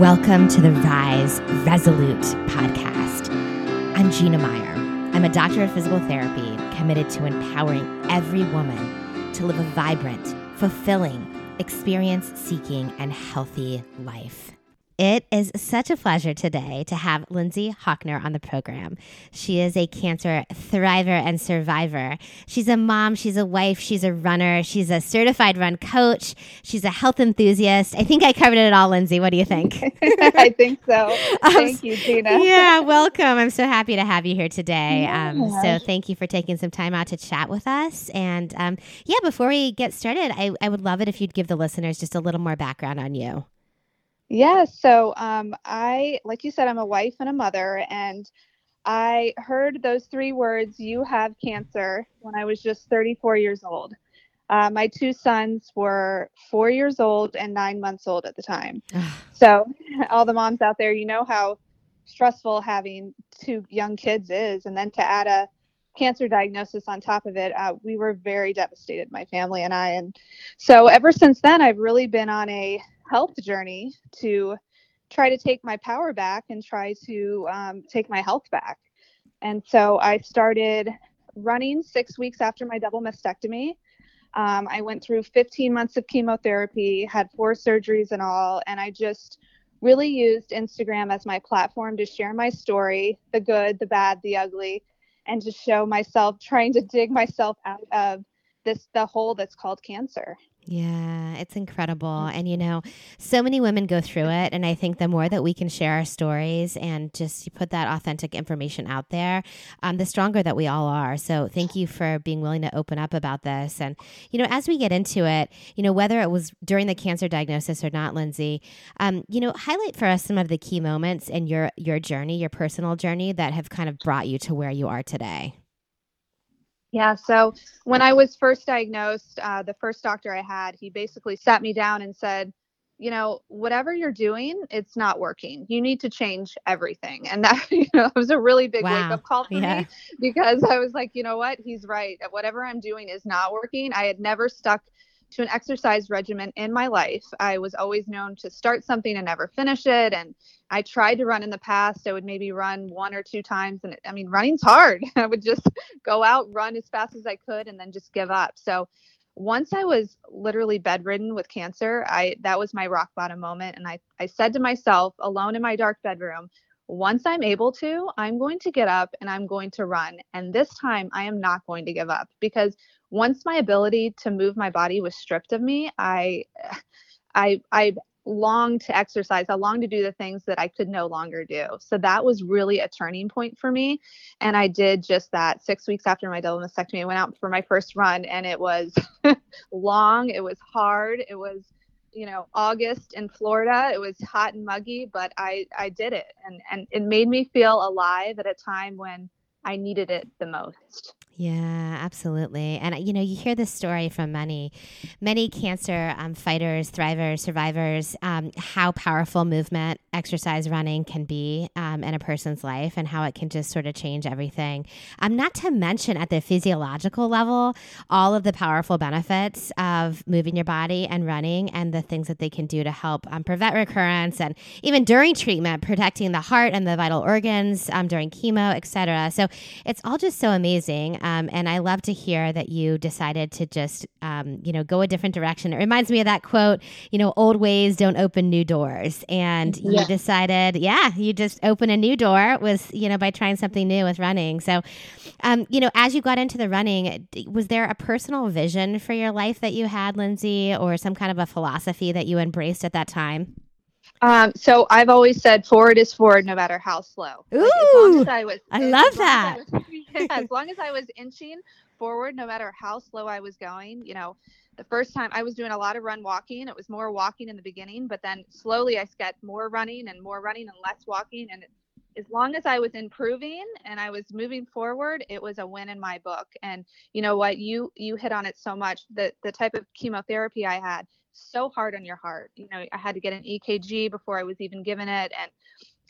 Welcome to the Rise Resolute podcast. I'm Gina Meyer. I'm a doctor of physical therapy committed to empowering every woman to live a vibrant, fulfilling, experience seeking, and healthy life. It is such a pleasure today to have Lindsay Hockner on the program. She is a cancer thriver and survivor. She's a mom, she's a wife, she's a runner, she's a certified run coach, she's a health enthusiast. I think I covered it all, Lindsay. What do you think? I think so. Um, thank you, Gina. Yeah, welcome. I'm so happy to have you here today. Um, so thank you for taking some time out to chat with us. And um, yeah, before we get started, I, I would love it if you'd give the listeners just a little more background on you. Yeah, so um, I, like you said, I'm a wife and a mother, and I heard those three words, you have cancer, when I was just 34 years old. Uh, my two sons were four years old and nine months old at the time. so, all the moms out there, you know how stressful having two young kids is. And then to add a cancer diagnosis on top of it, uh, we were very devastated, my family and I. And so, ever since then, I've really been on a health journey to try to take my power back and try to um, take my health back. And so I started running six weeks after my double mastectomy. Um, I went through 15 months of chemotherapy, had four surgeries and all, and I just really used Instagram as my platform to share my story the good, the bad, the ugly, and to show myself trying to dig myself out of this the hole that's called cancer. Yeah, it's incredible. And, you know, so many women go through it. And I think the more that we can share our stories and just put that authentic information out there, um, the stronger that we all are. So thank you for being willing to open up about this. And, you know, as we get into it, you know, whether it was during the cancer diagnosis or not, Lindsay, um, you know, highlight for us some of the key moments in your, your journey, your personal journey that have kind of brought you to where you are today. Yeah. So when I was first diagnosed, uh, the first doctor I had, he basically sat me down and said, you know, whatever you're doing, it's not working. You need to change everything. And that, you know, was a really big wow. wake up call for yeah. me because I was like, you know what? He's right. Whatever I'm doing is not working. I had never stuck to an exercise regimen in my life. I was always known to start something and never finish it. And I tried to run in the past. I would maybe run one or two times. And it, I mean, running's hard. I would just go out, run as fast as I could, and then just give up. So once I was literally bedridden with cancer, I that was my rock bottom moment. And I, I said to myself, alone in my dark bedroom, once I'm able to, I'm going to get up and I'm going to run. And this time I am not going to give up because once my ability to move my body was stripped of me, I I I longed to exercise. I longed to do the things that I could no longer do. So that was really a turning point for me. And I did just that six weeks after my double mastectomy. I went out for my first run and it was long, it was hard, it was you know august in florida it was hot and muggy but i i did it. And and it made me feel alive at a time when i needed it the most yeah, absolutely. And you know, you hear this story from many, many cancer um, fighters, thrivers, survivors, um, how powerful movement, exercise, running can be um, in a person's life, and how it can just sort of change everything. Um, not to mention at the physiological level, all of the powerful benefits of moving your body and running, and the things that they can do to help um, prevent recurrence, and even during treatment, protecting the heart and the vital organs um, during chemo, etc. So it's all just so amazing. Um, and I love to hear that you decided to just, um, you know, go a different direction. It reminds me of that quote, you know, old ways don't open new doors. And yeah. you decided, yeah, you just open a new door with, you know, by trying something new with running. So, um, you know, as you got into the running, was there a personal vision for your life that you had, Lindsay, or some kind of a philosophy that you embraced at that time? Um, so I've always said forward is forward, no matter how slow. Ooh, like, as as I was, I love that. As, was, yeah, as long as I was inching forward, no matter how slow I was going, you know, the first time I was doing a lot of run walking. It was more walking in the beginning, but then slowly I got more running and more running and less walking. And as long as I was improving and I was moving forward, it was a win in my book. And you know what? You you hit on it so much. The the type of chemotherapy I had so hard on your heart. You know, I had to get an EKG before I was even given it. And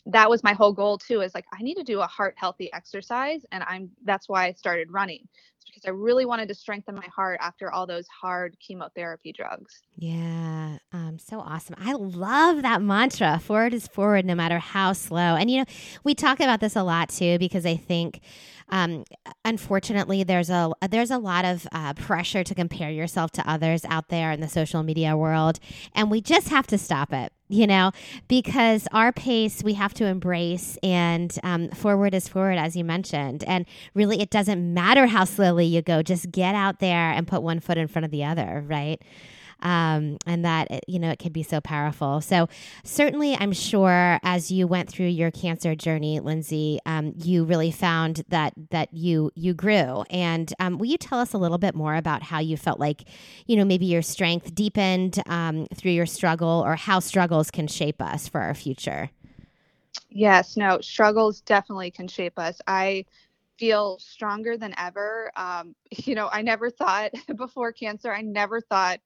that was my whole goal too is like i need to do a heart healthy exercise and i'm that's why i started running it's because i really wanted to strengthen my heart after all those hard chemotherapy drugs. Yeah um, so awesome. I love that mantra forward is forward no matter how slow. And you know we talk about this a lot too because i think um, unfortunately, there's a there's a lot of uh, pressure to compare yourself to others out there in the social media world, and we just have to stop it. You know, because our pace we have to embrace, and um, forward is forward, as you mentioned. And really, it doesn't matter how slowly you go; just get out there and put one foot in front of the other, right? Um, and that you know it can be so powerful. So certainly, I'm sure as you went through your cancer journey, Lindsay, um, you really found that that you you grew. And um, will you tell us a little bit more about how you felt like, you know, maybe your strength deepened um, through your struggle, or how struggles can shape us for our future? Yes, no, struggles definitely can shape us. I feel stronger than ever. Um, you know, I never thought before cancer, I never thought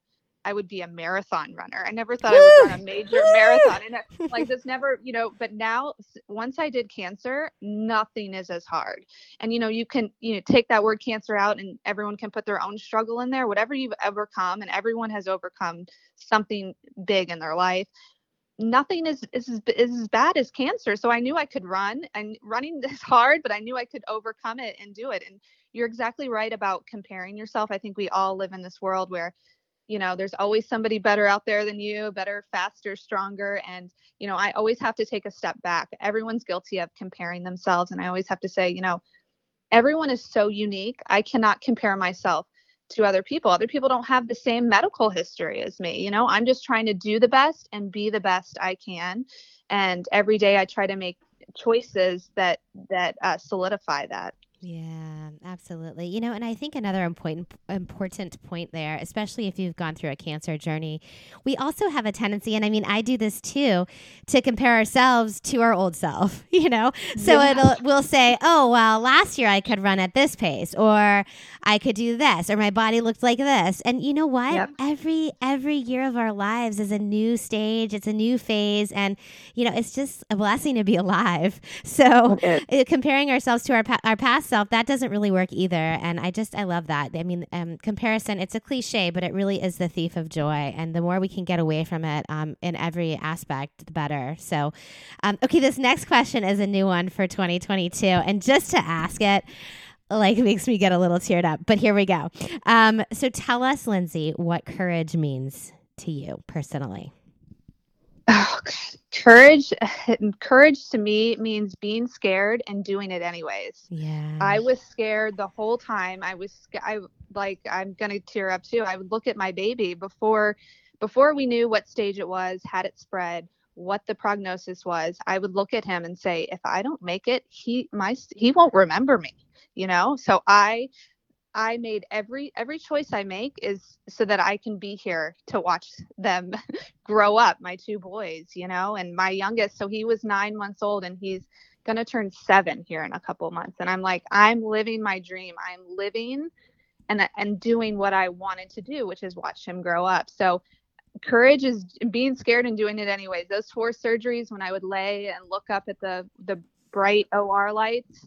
I would be a marathon runner. I never thought I would run a major marathon. And uh, like this never, you know, but now once I did cancer, nothing is as hard. And you know, you can, you know, take that word cancer out and everyone can put their own struggle in there, whatever you've overcome and everyone has overcome something big in their life. Nothing is, is, is as bad as cancer. So I knew I could run and running is hard, but I knew I could overcome it and do it. And you're exactly right about comparing yourself. I think we all live in this world where you know there's always somebody better out there than you better faster stronger and you know i always have to take a step back. Everyone's guilty of comparing themselves and i always have to say you know everyone is so unique i cannot compare myself to other people. Other people don't have the same medical history as me you know? I'm just trying to do the best and be the best i can and every day i try to make choices that that uh, solidify that yeah, absolutely. You know, and I think another important important point there, especially if you've gone through a cancer journey, we also have a tendency, and I mean, I do this too, to compare ourselves to our old self. You know, so yeah. it'll we'll say, oh well, last year I could run at this pace, or I could do this, or my body looked like this, and you know what? Yep. Every every year of our lives is a new stage, it's a new phase, and you know, it's just a blessing to be alive. So uh, comparing ourselves to our pa- our past self, that doesn't really work either. And I just, I love that. I mean, um, comparison, it's a cliche, but it really is the thief of joy. And the more we can get away from it um, in every aspect, the better. So, um, okay, this next question is a new one for 2022. And just to ask it, like makes me get a little teared up. But here we go. Um, so tell us, Lindsay, what courage means to you personally. Oh, God. Courage, courage to me means being scared and doing it anyways. Yeah. I was scared the whole time. I was, I like, I'm gonna tear up too. I would look at my baby before, before we knew what stage it was, had it spread, what the prognosis was. I would look at him and say, if I don't make it, he, my, he won't remember me. You know. So I I made every every choice I make is so that I can be here to watch them grow up, my two boys, you know, and my youngest, so he was 9 months old and he's going to turn 7 here in a couple months and I'm like I'm living my dream. I'm living and and doing what I wanted to do, which is watch him grow up. So courage is being scared and doing it anyways. Those four surgeries when I would lay and look up at the the bright OR lights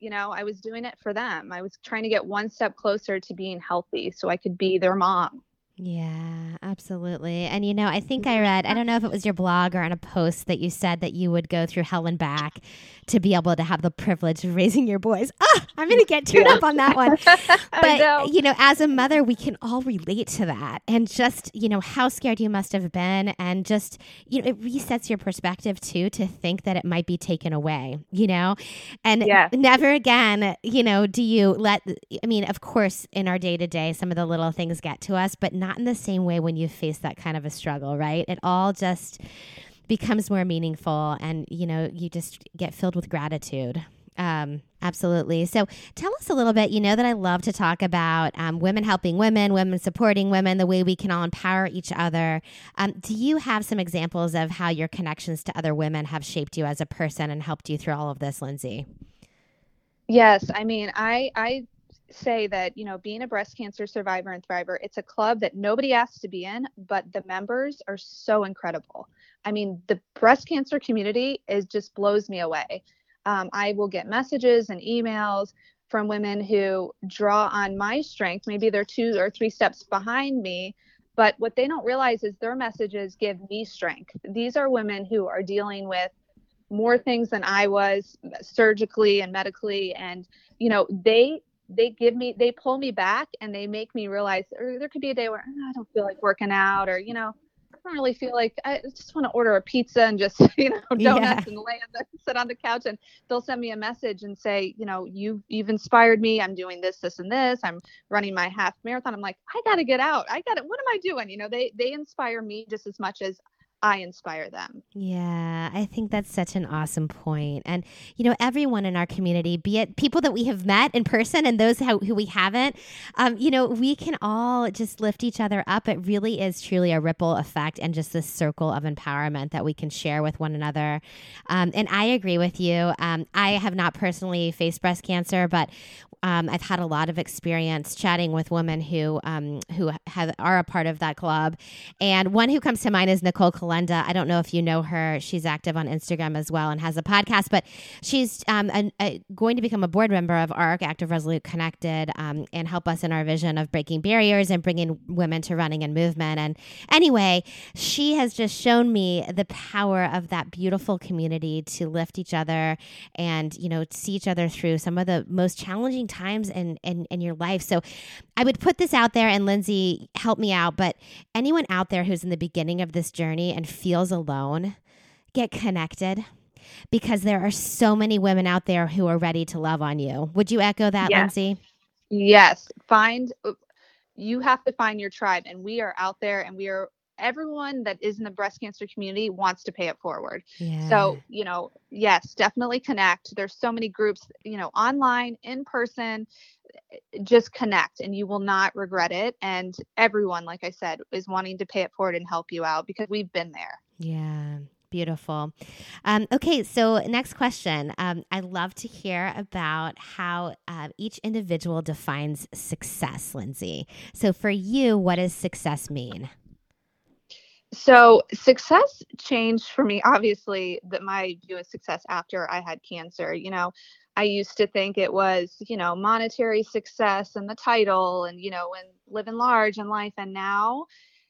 you know, I was doing it for them. I was trying to get one step closer to being healthy so I could be their mom. Yeah, absolutely. And you know, I think I read, I don't know if it was your blog or on a post that you said that you would go through hell and back to be able to have the privilege of raising your boys. Ah, I'm going to get tuned yeah. up on that one. But, know. you know, as a mother, we can all relate to that. And just, you know, how scared you must have been. And just, you know, it resets your perspective too to think that it might be taken away, you know? And yeah. never again, you know, do you let, I mean, of course, in our day to day, some of the little things get to us, but not in the same way when you face that kind of a struggle, right? It all just, becomes more meaningful and you know you just get filled with gratitude um, absolutely. So tell us a little bit. You know that I love to talk about um, women helping women, women supporting women, the way we can all empower each other. Um, do you have some examples of how your connections to other women have shaped you as a person and helped you through all of this, Lindsay? Yes, I mean, I I say that you know being a breast cancer survivor and thriver it's a club that nobody asks to be in but the members are so incredible I mean, the breast cancer community is just blows me away. Um, I will get messages and emails from women who draw on my strength. Maybe they're two or three steps behind me, but what they don't realize is their messages give me strength. These are women who are dealing with more things than I was surgically and medically. And, you know, they they give me they pull me back and they make me realize or there could be a day where oh, I don't feel like working out or, you know, I don't really feel like I just want to order a pizza and just, you know, donuts yeah. and lay on the, sit on the couch and they'll send me a message and say, you know, you you've inspired me. I'm doing this, this, and this. I'm running my half marathon. I'm like, I gotta get out. I gotta what am I doing? You know, they they inspire me just as much as I inspire them. Yeah, I think that's such an awesome point. And, you know, everyone in our community, be it people that we have met in person and those who, who we haven't, um, you know, we can all just lift each other up. It really is truly a ripple effect and just this circle of empowerment that we can share with one another. Um, and I agree with you. Um, I have not personally faced breast cancer, but um, I've had a lot of experience chatting with women who um, who have, are a part of that club, and one who comes to mind is Nicole Calenda. I don't know if you know her; she's active on Instagram as well and has a podcast. But she's um, a, going to become a board member of ARC, Active Resolute Connected, um, and help us in our vision of breaking barriers and bringing women to running and movement. And anyway, she has just shown me the power of that beautiful community to lift each other and you know see each other through some of the most challenging times in, in, in your life. So I would put this out there, and Lindsay, help me out. But anyone out there who's in the beginning of this journey and feels alone, get connected because there are so many women out there who are ready to love on you. Would you echo that, yes. Lindsay? Yes. Find, you have to find your tribe, and we are out there and we are everyone that is in the breast cancer community wants to pay it forward. Yeah. So, you know, yes, definitely connect. There's so many groups, you know, online, in person, just connect and you will not regret it. And everyone, like I said, is wanting to pay it forward and help you out because we've been there. Yeah. Beautiful. Um, okay, so next question. Um, I love to hear about how uh, each individual defines success, Lindsay. So, for you, what does success mean? so success changed for me obviously that my view of success after i had cancer you know i used to think it was you know monetary success and the title and you know and living large in life. And now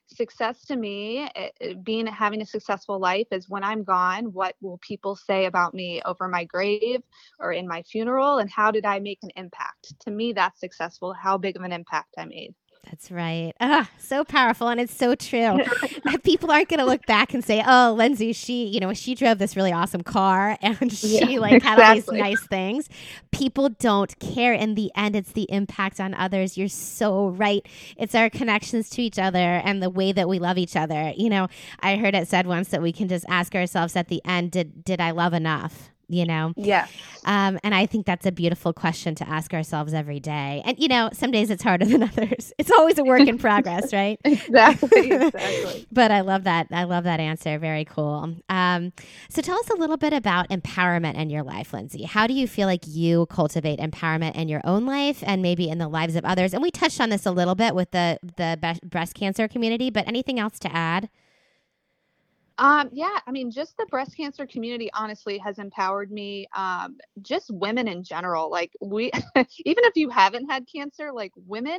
success to me it, it, being having a successful life is when i'm gone what will people say about me over my grave or in my funeral? And how did i make an impact? To me that's successful how big of an impact i made that's right. Ah, so powerful. And it's so true. That people aren't going to look back and say, oh, Lindsay, she, you know, she drove this really awesome car and she yeah, like exactly. had all these nice things. People don't care. In the end, it's the impact on others. You're so right. It's our connections to each other and the way that we love each other. You know, I heard it said once that we can just ask ourselves at the end, did, did I love enough? You know? Yeah. Um, and I think that's a beautiful question to ask ourselves every day. And, you know, some days it's harder than others. It's always a work in progress, right? exactly. Exactly. but I love that. I love that answer. Very cool. Um, so tell us a little bit about empowerment in your life, Lindsay. How do you feel like you cultivate empowerment in your own life and maybe in the lives of others? And we touched on this a little bit with the, the breast cancer community, but anything else to add? Um, yeah, I mean, just the breast cancer community honestly has empowered me. Um, just women in general, like we, even if you haven't had cancer, like women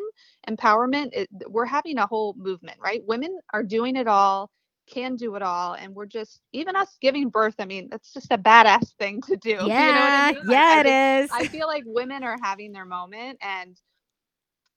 empowerment, it, we're having a whole movement, right? Women are doing it all, can do it all, and we're just even us giving birth. I mean, that's just a badass thing to do. Yeah, you know I mean? like, yeah, I it just, is. I feel like women are having their moment, and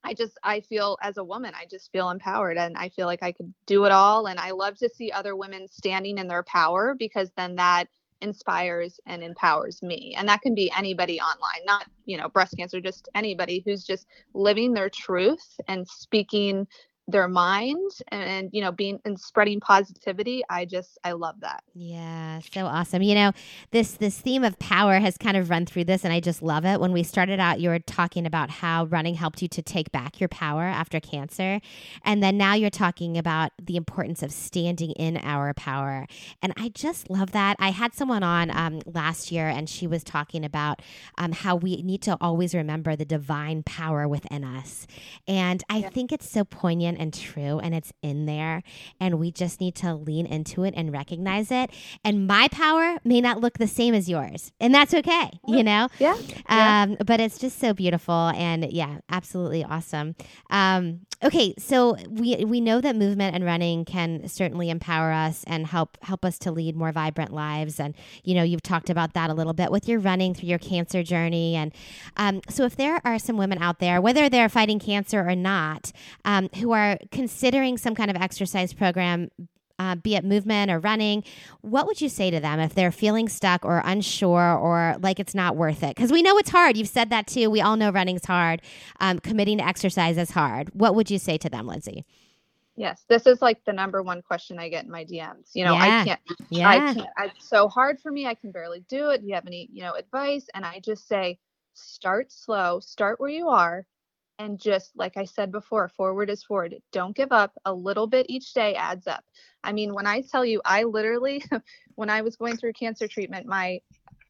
I just I feel as a woman I just feel empowered and I feel like I could do it all and I love to see other women standing in their power because then that inspires and empowers me and that can be anybody online not you know breast cancer just anybody who's just living their truth and speaking their mind and, you know being and spreading positivity i just i love that. Yeah so awesome. You know this this theme of power has kind of run through this and i just love it. When we started out you were talking about how running helped you to take back your power after cancer and then now you're talking about the importance of standing in our power and i just love that. I had someone on um, last year and she was talking about um, how we need to always remember the divine power within us and i yeah. think it's so poignant important and true and it's in there and we just need to lean into it and recognize it. And my power may not look the same as yours. And that's okay, you know? Yeah. Um, but it's just so beautiful and yeah, absolutely awesome. Um, okay, so we we know that movement and running can certainly empower us and help help us to lead more vibrant lives. And you know, you've talked about that a little bit with your running through your cancer journey. And um, so, if there are some women out there, whether they're fighting cancer or not, um, who are considering some kind of exercise program uh, be it movement or running, what would you say to them if they're feeling stuck or unsure or like it's not worth it? Because we know it's hard. You've said that too. We all know running's hard. Um, committing to exercise is hard. What would you say to them, Lindsay? Yes, this is like the number one question I get in my DMs. You know, Yeah. I can't, Yeah. I can't, it's so hard for me. I can barely do it. Do you have any, you know, advice? And I just say, start slow, start where you are. And just like I said before, forward is forward. Don't give up. A little bit each day adds up. I mean, when I tell you, I literally, when I was going through cancer treatment, my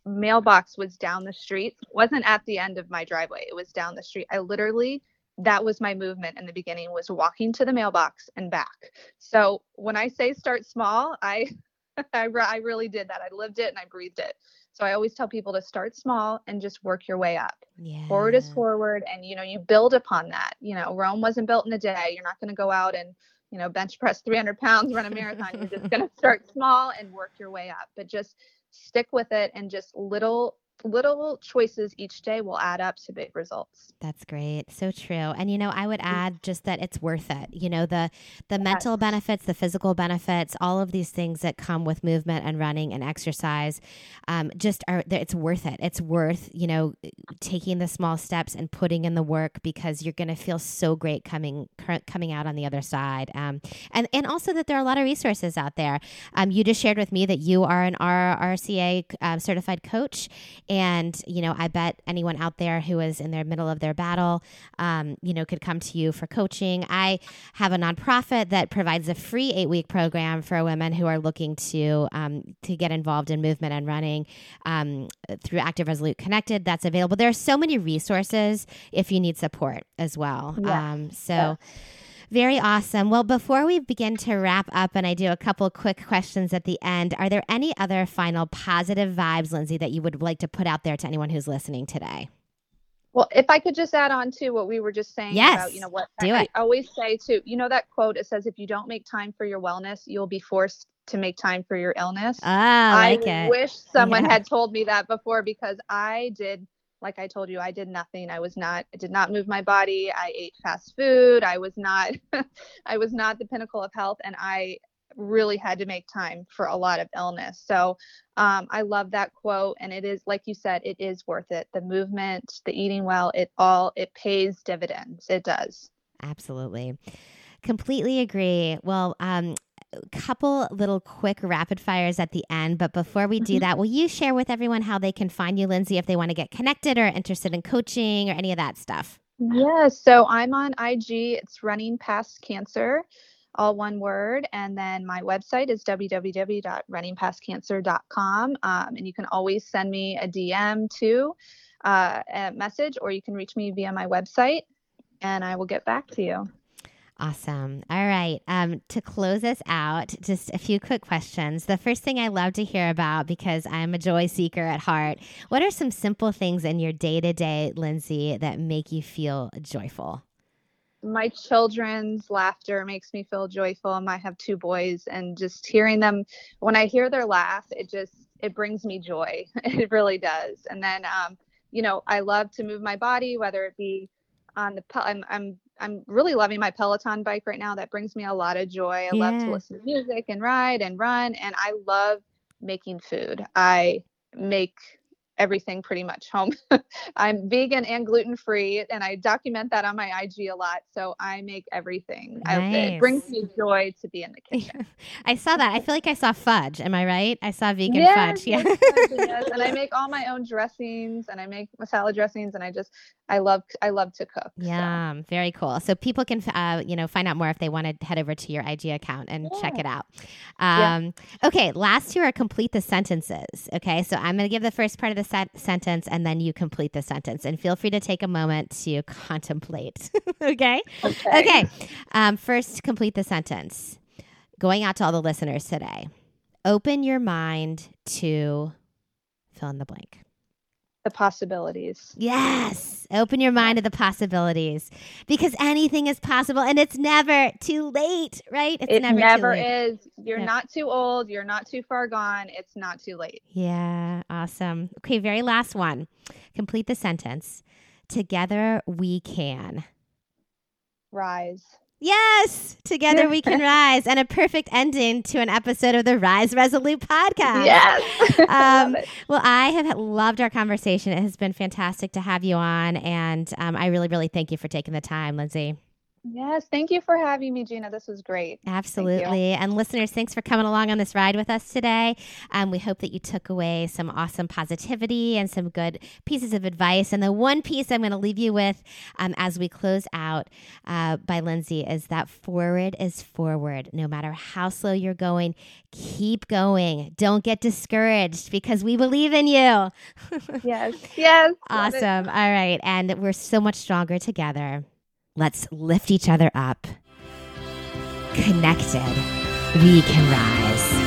mailbox was down the street, It wasn't at the end of my driveway. It was down the street. I literally that was my movement in the beginning was walking to the mailbox and back. So when I say start small, I I, I really did that. I lived it and I breathed it. So I always tell people to start small and just work your way up. Yeah. Forward is forward and you know you build upon that. You know, Rome wasn't built in a day. You're not going to go out and you know bench press 300 pounds, run a marathon. You're just going to start small and work your way up. But just stick with it and just little little choices each day will add up to big results. That's great. So true. And you know, I would add just that it's worth it. You know, the the mental benefits, the physical benefits, all of these things that come with movement and running and exercise, um, just are it's worth it. It's worth you know taking the small steps and putting in the work because you're going to feel so great coming coming out on the other side. Um, and and also that there are a lot of resources out there. Um, you just shared with me that you are an R- RCA uh, certified coach, and you know I bet anyone out there who is in the middle of their battle, um, you know, could come to you for coaching. I have a nonprofit that provides a free eight week program for women who are looking to um, to get involved in movement and running um, through Active Resolute Connected. That's available. There are so many resources if you need support as well. Yes. Um, so. Very awesome. Well, before we begin to wrap up and I do a couple quick questions at the end, are there any other final positive vibes, Lindsay, that you would like to put out there to anyone who's listening today? Well, if I could just add on to what we were just saying Yes, about, you know, what do I, it. Always say too, you know, that quote, it says, if you don't make time for your wellness, you'll be forced to make time for your illness. Ah, I like wish someone Yeah. had told me that before because I did, like I told you, I did nothing. I was not, I did not move my body. I ate fast food. I was not, I was not the pinnacle of health. And I really had to make time for a lot of illness. So um, I love that quote. And it is, like you said, it is worth it. The movement, the eating well, it all, it pays dividends. It does. Absolutely. Completely agree. Well, um, couple little quick rapid fires at the end. But before we do Mhm. that, will you share with everyone how they can find you, Lindsay, if they want to get connected or interested in coaching or any of that stuff? Yes. So I'm on IG. It's running past cancer, all one word. And then my website is www.runningpastcancer.com. Um, and you can always send me a DM to uh, a message, or you can reach me via my website, and I will get back to you. Awesome. All right. Um, to close us out, just a few quick questions. The first thing I love to hear about, because I'm a joy seeker at heart, what are some simple things in your day to day, Lindsay, that make you feel joyful? my children's laughter makes me feel joyful i have two boys and just hearing them when i hear their laugh it just it brings me joy it really does and then um you know i love to move my body whether it be on the i'm i'm i'm really loving my peloton bike right now that brings me a lot of joy. I love to listen to music and ride and run and i love making food. I make everything pretty much home I'm vegan and gluten free, and I document that on my IG a lot. So I make everything. I, it brings me joy to be in the kitchen. I saw that. I feel like I saw fudge. Am I right? I saw vegan Yes, fudge. Yeah. yes, and I make all my own dressings, and I make salad dressings, and I just I love I love to cook. so. Yeah, very cool. So people can, uh, you know, find out more if they want to head over to your IG account and check it out. Yeah. Um, Okay, last two are complete the sentences. Okay, so I'm going to give the first part of the the sentence and then you complete the sentence. And feel free to take a moment to contemplate. okay? Okay. Okay. Um, first, complete the sentence. Going out to all the listeners today, open your mind to fill in the blank. The possibilities. Yes. Open your mind to the possibilities because anything is possible and it's never too late, right? It's it never, never, too late. is. You're not too old. You're not too far gone. It's not too late. Yeah, awesome. Okay, very last one. Complete the sentence. Together we can. Rise. Yes, together we can rise. And a perfect ending to an episode of the Rise Resolute podcast. Yes. Um. Well, I have loved our conversation. It has been fantastic to have you on. And um, I really, really thank you for taking the time, Lindsay. Yes. Thank you for having me, Gina. This was great. Absolutely. And listeners, thanks for coming along on this ride with us today. Um, we hope that you took away some awesome positivity and some good pieces of advice. And the one piece I'm going to leave you with um, as we close out uh, by Lindsay is that forward is forward. No matter how slow you're going, keep going. Don't get discouraged because we believe in you. Yes. Yes. Awesome. All right. And we're so much stronger together. Let's lift each other up. Connected, we can rise.